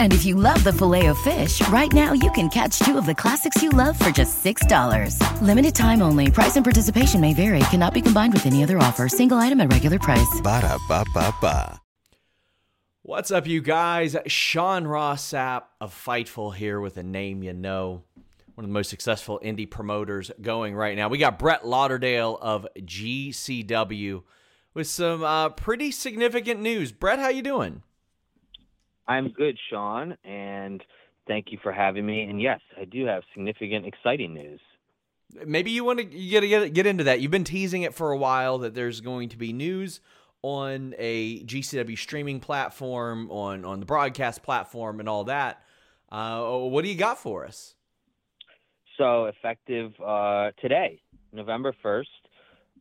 And if you love the filet of fish, right now you can catch two of the classics you love for just $6. Limited time only. Price and participation may vary. Cannot be combined with any other offer. Single item at regular price. Ba da ba ba ba. What's up, you guys? Sean Ross Sapp of Fightful here with a name you know. One of the most successful indie promoters going right now. We got Brett Lauderdale of GCW with some uh, pretty significant news. Brett, how you doing? I'm good, Sean, and thank you for having me. And yes, I do have significant, exciting news. Maybe you want to get get get into that. You've been teasing it for a while that there's going to be news on a GCW streaming platform, on on the broadcast platform, and all that. Uh, what do you got for us? So effective uh, today, November first,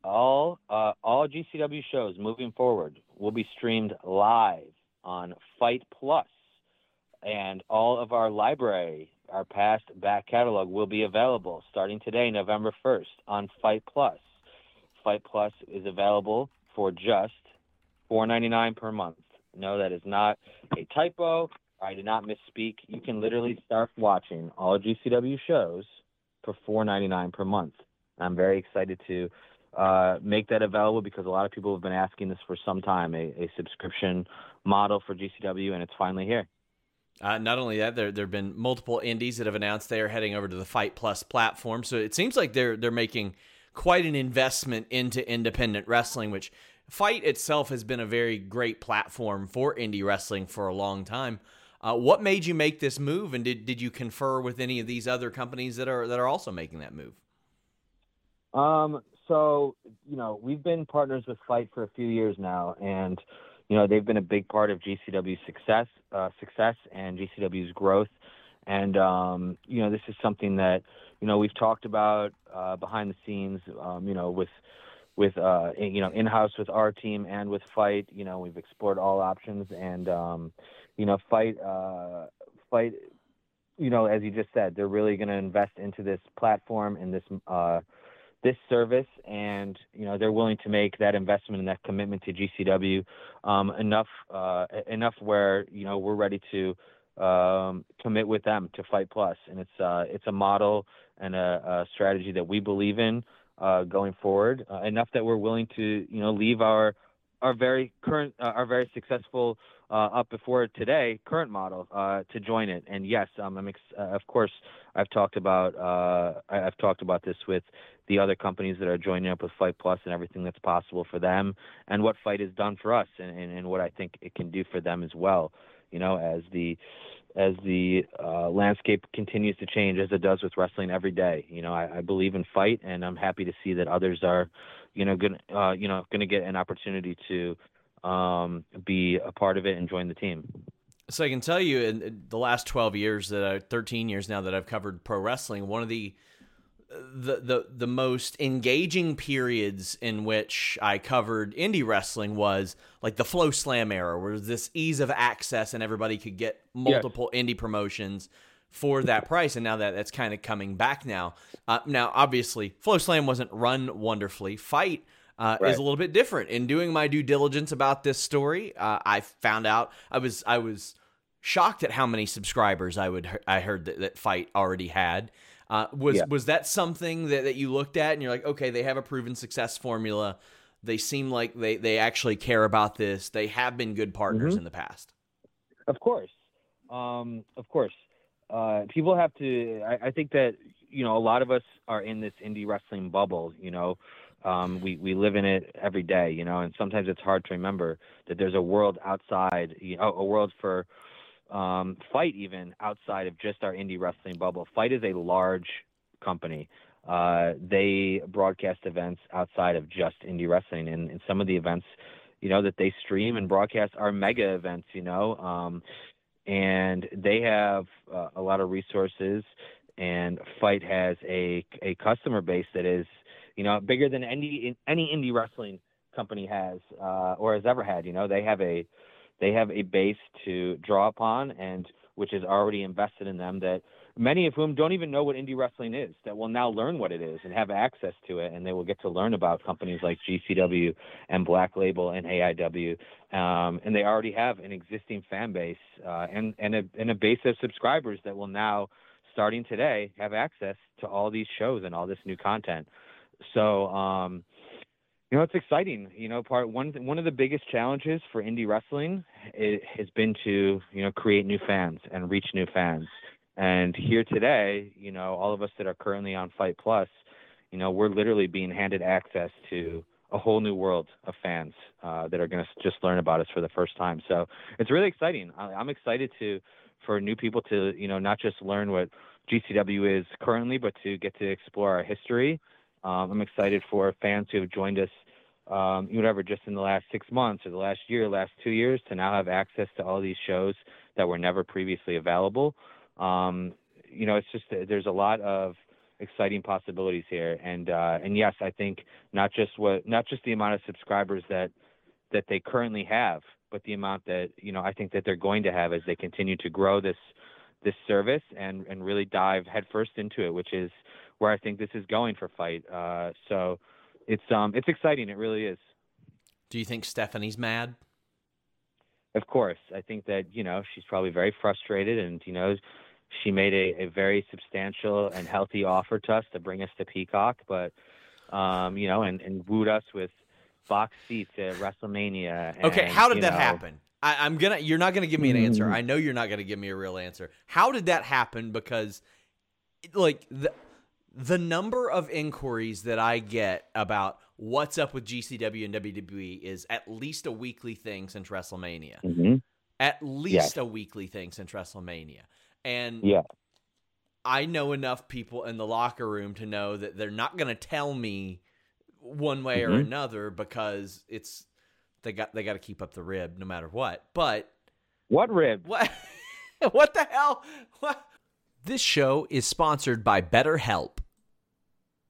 all uh, all GCW shows moving forward will be streamed live on FITE Plus, and all of our library, our past back catalog, will be available starting today, November first, on FITE Plus. FITE Plus is available for just $4.99 per month. No, that is not a typo. I did not misspeak. You can literally start watching all GCW shows for $4.99 per month. I'm very excited to uh, make that available because a lot of people have been asking this for some time a, a subscription model for GCW, and it's finally here. Uh, not only that, there there have been multiple indies that have announced they are heading over to the FITE Plus platform. So it seems like they're they're making quite an investment into independent wrestling, which FITE itself has been a very great platform for indie wrestling for a long time. Uh, what made you make this move, and did, did you confer with any of these other companies that are that are also making that move? Um, so you know, we've been partners with FITE for a few years now, and you know, they've been a big part of GCW's success, uh, success and GCW's growth. And um, you know, this is something that you know we've talked about uh, behind the scenes. Um, you know, with with uh, you know in house with our team and with FITE. You know, we've explored all options, and um, you know, FITE uh, FITE. You know, as you just said, they're really going to invest into this platform and this uh, this service, and you know they're willing to make that investment and that commitment to GCW um, enough uh, enough where you know we're ready to um, commit with them to FITE Plus, and it's uh, it's a model and a, a strategy that we believe in uh, going forward uh, enough that we're willing to you know leave our our very current uh, our very successful uh, up before today current model to join it. And yes um, I'm ex- of course I've talked about I- I've talked about this with the other companies that are joining up with FITE Plus and everything that's possible for them and what FITE has done for us and, and, and what I think it can do for them as well you know as the as the uh, landscape continues to change as it does with wrestling every day. You know, I, I believe in FITE, and I'm happy to see that others are, you know, going uh, you know to get an opportunity to um, be a part of it and join the team. So I can tell you, in the last twelve years that I, thirteen years now that I've covered pro wrestling, one of the the the the most engaging periods in which I covered indie wrestling was like the FloSlam era, where this ease of access and everybody could get multiple yes. indie promotions for that price. And now that that's kind of coming back now. Uh, now, obviously, FloSlam wasn't run wonderfully. FITE uh, Right. is a little bit different. In doing my due diligence about this story, uh, I found out I was I was shocked at how many subscribers I would I heard that, that FITE already had. Uh, was Yeah. was that something that, that you looked at and you're like, okay, they have a proven success formula. They seem like they they actually care about this. They have been good partners Mhm. in the past. Of course, um, of course. Uh, people have to. I, I think that you know a lot of us are in this indie wrestling bubble. You know, um, we we live in it every day. You know, and sometimes it's hard to remember that there's a world outside. You know, a world for um, FITE even outside of just our indie wrestling bubble. FITE is a large company. Uh, they broadcast events outside of just indie wrestling, and, and some of the events, you know, that they stream and broadcast are mega events. You know, um, and they have uh, a lot of resources. And FITE has a a customer base that is, you know, bigger than any any indie wrestling company has uh, or has ever had. You know, they have a they have a base to draw upon and which is already invested in them that many of whom don't even know what indie wrestling is that will now learn what it is and have access to it and they will get to learn about companies like GCW and Black Label and AIW um, and they already have an existing fan base uh, and and a, and a base of subscribers that will now starting today have access to all these shows and all this new content. So um, you know, it's exciting. You know, part one one of the biggest challenges for indie wrestling i has been to you know create new fans and reach new fans. And here today, you know, all of us that are currently on FITE Plus, you know, we're literally being handed access to a whole new world of fans uh, that are going to just learn about us for the first time. So it's really exciting. I, I'm excited to for new people to you know not just learn what GCW is currently, but to get to explore our history. Um, I'm excited for fans who have joined us, um, whatever, just in the last six months or the last year, last two years, to now have access to all these shows that were never previously available. Um, you know, it's just there's a lot of exciting possibilities here, and uh, and yes, I think not just what not just the amount of subscribers that that they currently have, but the amount that you know I think that they're going to have as they continue to grow this this service and and really dive headfirst into it, which is where I think this is going for FITE. Uh, so it's um it's exciting. It really is. Do you think Stephanie's mad? Of course, I think that you know she's probably very frustrated, and you know she made a, a very substantial and healthy offer to us to bring us to Peacock, but um you know and and wooed us with box seats at WrestleMania. Okay, how did that know, happen? I, I'm gonna. You're not gonna give me an answer. Mm. I know you're not gonna give me a real answer. How did that happen? Because, like the the number of inquiries that I get about what's up with GCW and WWE is at least a weekly thing since WrestleMania. Mhm. At least Yes. a weekly thing since WrestleMania. And Yeah. I know enough people in the locker room to know that they're not going to tell me one way or Mhm. another because it's they got they got to keep up the rib no matter what. But What rib? what what the hell? What? This show is sponsored by BetterHelp.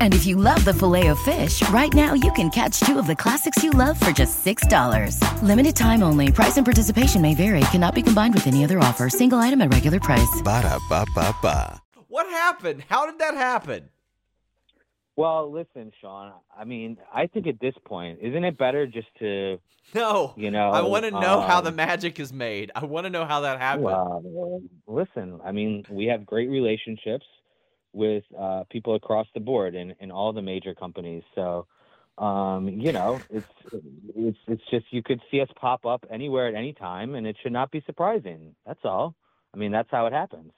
And if you love the filet of fish, right now you can catch two of the classics you love for just $6. Limited time only. Price and participation may vary. Cannot be combined with any other offer. Single item at regular price. Ba da ba ba ba. What happened? How did that happen? Well, listen, Sean. I mean, I think at this point, isn't it better just to, No. you know? I want to know how the um, magic is made. I want to know how that happened. Well, listen. I mean, we have great relationships with uh, people across the board in, in all the major companies. So, um, you know, it's it's it's just you could see us pop up anywhere at any time, and it should not be surprising. That's all. I mean, that's how it happens.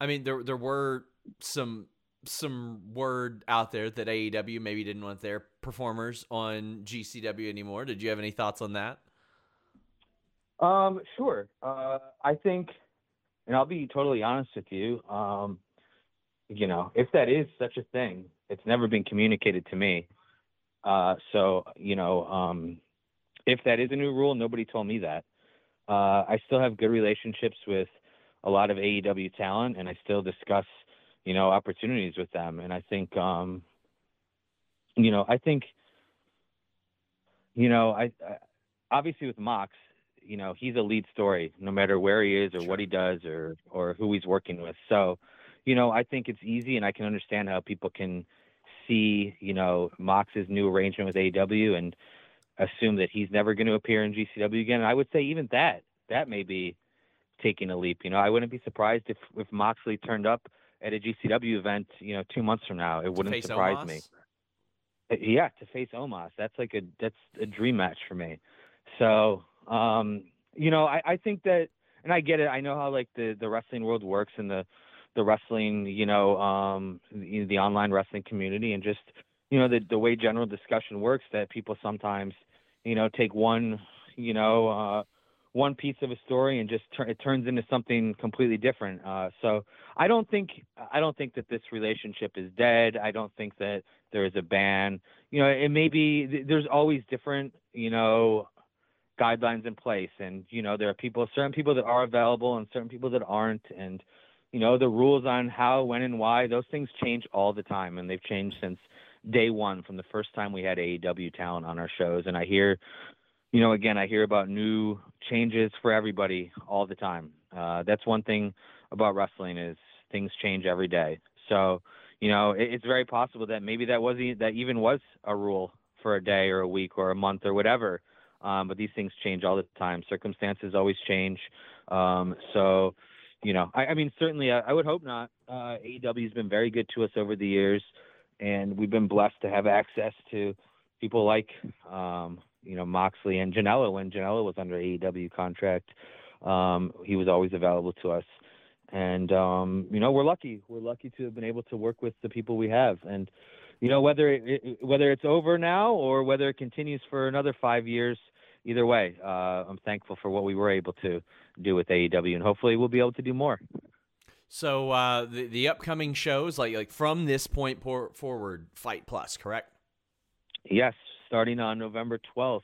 I mean, there there were some some word out there that AEW maybe didn't want their performers on GCW anymore. Did you have any thoughts on that? Um, sure. Uh, I think, and I'll be totally honest with you. Um, you know, if that is such a thing, it's never been communicated to me. Uh, so you know, um, if that is a new rule, nobody told me that. Uh, I still have good relationships with a lot of AEW talent, and I still discuss, you know, opportunities with them. And I think, um, you know, I think, you know, I, I obviously with Mox, you know, he's a lead story, no matter where he is or what he does or or who he's working with. So, you know, I think it's easy, and I can understand how people can see, you know, Mox's new arrangement with AEW and assume that he's never going to appear in GCW again. And I would say even that that may be taking a leap. You know, I wouldn't be surprised if if Moxley turned up at a GCW event, you know, two months from now. It wouldn't surprise Omos? me. Uh, Yeah, to face Omos, that's like a that's a dream match for me. So, um, you know, I, I think that, and I get it. I know how like the the wrestling world works and the the wrestling, you know, um, the, the online wrestling community, and just you know the the way general discussion works. That people sometimes, you know, take one, you know, uh, one piece of a story and just it turns into something completely different. Uh, so I don't think I don't think that this relationship is dead. I don't think that there is a ban. You know, it may be there's always different, you know, guidelines in place, and you know there are people, certain people that are available, and certain people that aren't, and you know the rules on how, when, and why. Those things change all the time, and they've changed since day one, from the first time we had AEW talent on our shows. And I hear, you know, again, I hear about new changes for everybody all the time. Uh, that's one thing about wrestling is things change every day. So, you know, it, it's very possible that maybe that was that even was a rule for a day or a week or a month or whatever. Um, but these things change all the time. Circumstances always change. Um, so, you know, I, I mean, certainly, I, I would hope not. Uh, AEW has been very good to us over the years, and we've been blessed to have access to people like, um, you know, Moxley and Janela when Janela was under AEW contract. Um, he was always available to us, and um, you know, we're lucky. We're lucky to have been able to work with the people we have, and you know, whether it, whether it's over now or whether it continues for another five years, either way, uh, I'm thankful for what we were able to do with AEW, and hopefully we'll be able to do more. So uh, the the upcoming shows, like like from this point por- forward, FITE Plus, correct? Yes, starting on November 12th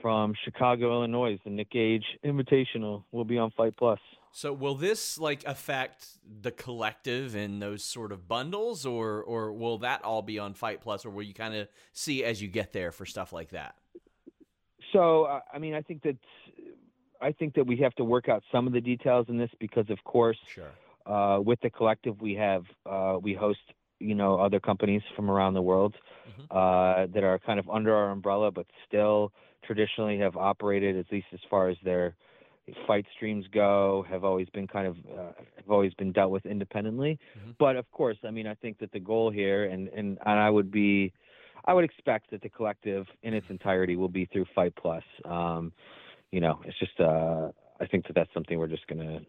from Chicago, Illinois, the Nick Gage Invitational will be on FITE Plus. So will this like affect the collective and those sort of bundles, or or will that all be on FITE Plus, or will you kind of see as you get there for stuff like that? So, uh, I mean, I think that I think that we have to work out some of the details in this because, of course, Sure. uh, with the collective we have, uh, we host you know other companies from around the world Mhm. uh, that are kind of under our umbrella, but still traditionally have operated at least as far as their FITE streams go, have always been kind of uh, have always been dealt with independently. Mhm. But of course, I mean, I think that the goal here, and and and I would be, I would expect that the collective in its entirety will be through FITE Plus. Um, you know, it's just uh, I think that that's something we're just gonna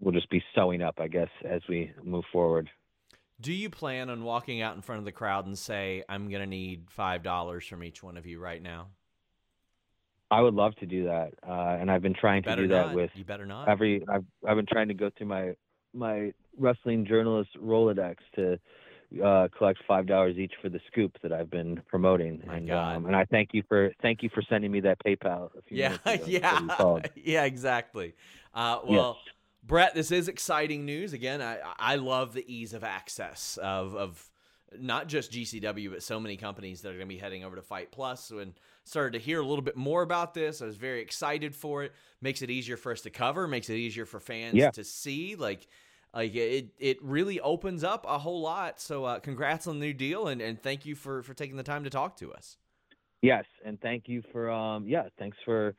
we'll just be sewing up, I guess, as we move forward. Do you plan on walking out in front of the crowd and say, "I'm gonna need five dollars from each one of you right now"? I would love to do that, uh, and I've been trying to do that with you better not. every. I've I've been trying to go through my my wrestling journalist Rolodex to uh, collect five dollars each for the scoop that I've been promoting. My and, God. Um, and I thank you for thank you for sending me that PayPal. Yeah, minutes ago before you yeah, yeah, exactly. Uh, well, Brett, this is exciting news. Again, I I love the ease of access of of not just GCW, but so many companies that are going to be heading over to FITE Plus. And started to hear a little bit more about this. I was very excited for it. Makes it easier for us to cover. Makes it easier for fans Yeah. to see. Like. Like it, it really opens up a whole lot. So, uh, congrats on the new deal, and, and thank you for for taking the time to talk to us. Yes, and thank you for um yeah, thanks for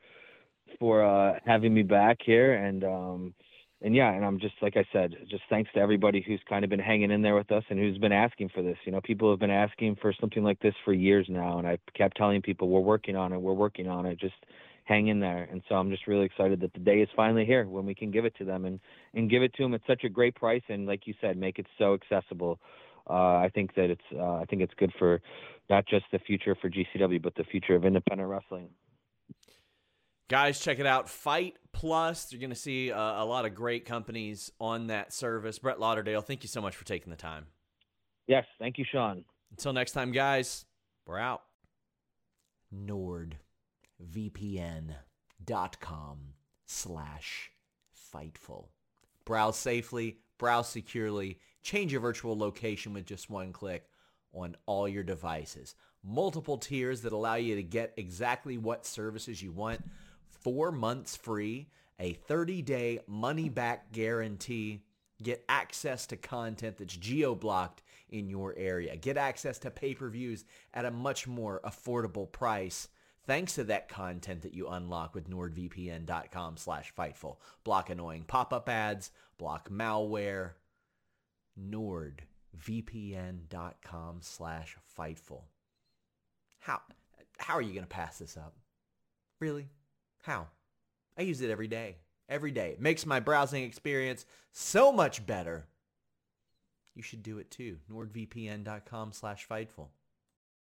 for uh having me back here and um and yeah, and I'm just like I said, just thanks to everybody who's kind of been hanging in there with us and who's been asking for this. You know, people have been asking for something like this for years now and I kept telling people we're working on it, we're working on it, just hang in there. And so I'm just really excited that the day is finally here when we can give it to them and and give it to them at such a great price and like you said, make it so accessible. Uh, I think that it's uh, I think it's good for not just the future for GCW, but the future of independent wrestling. Guys, check it out. FITE Plus. You're going to see uh, a lot of great companies on that service. Brett Lauderdale, thank you so much for taking the time. Yes, thank you, Sean. Until next time, guys, we're out. NordVPN.com slash Fightful. Browse safely, browse securely, change your virtual location with just one click on all your devices. Multiple tiers that allow you to get exactly what services you want. Four months free, a 30-day money-back guarantee. Get access to content that's geo-blocked in your area. Get access to pay-per-views at a much more affordable price thanks to that content that you unlock with nordvpn.com slash fightful. Block annoying pop-up ads, block malware, nordvpn.com slash fightful. How, how are you going to pass this up? Really? How? I use it every day. Every day. It makes my browsing experience so much better. You should do it too. nordvpn.com slash fightful.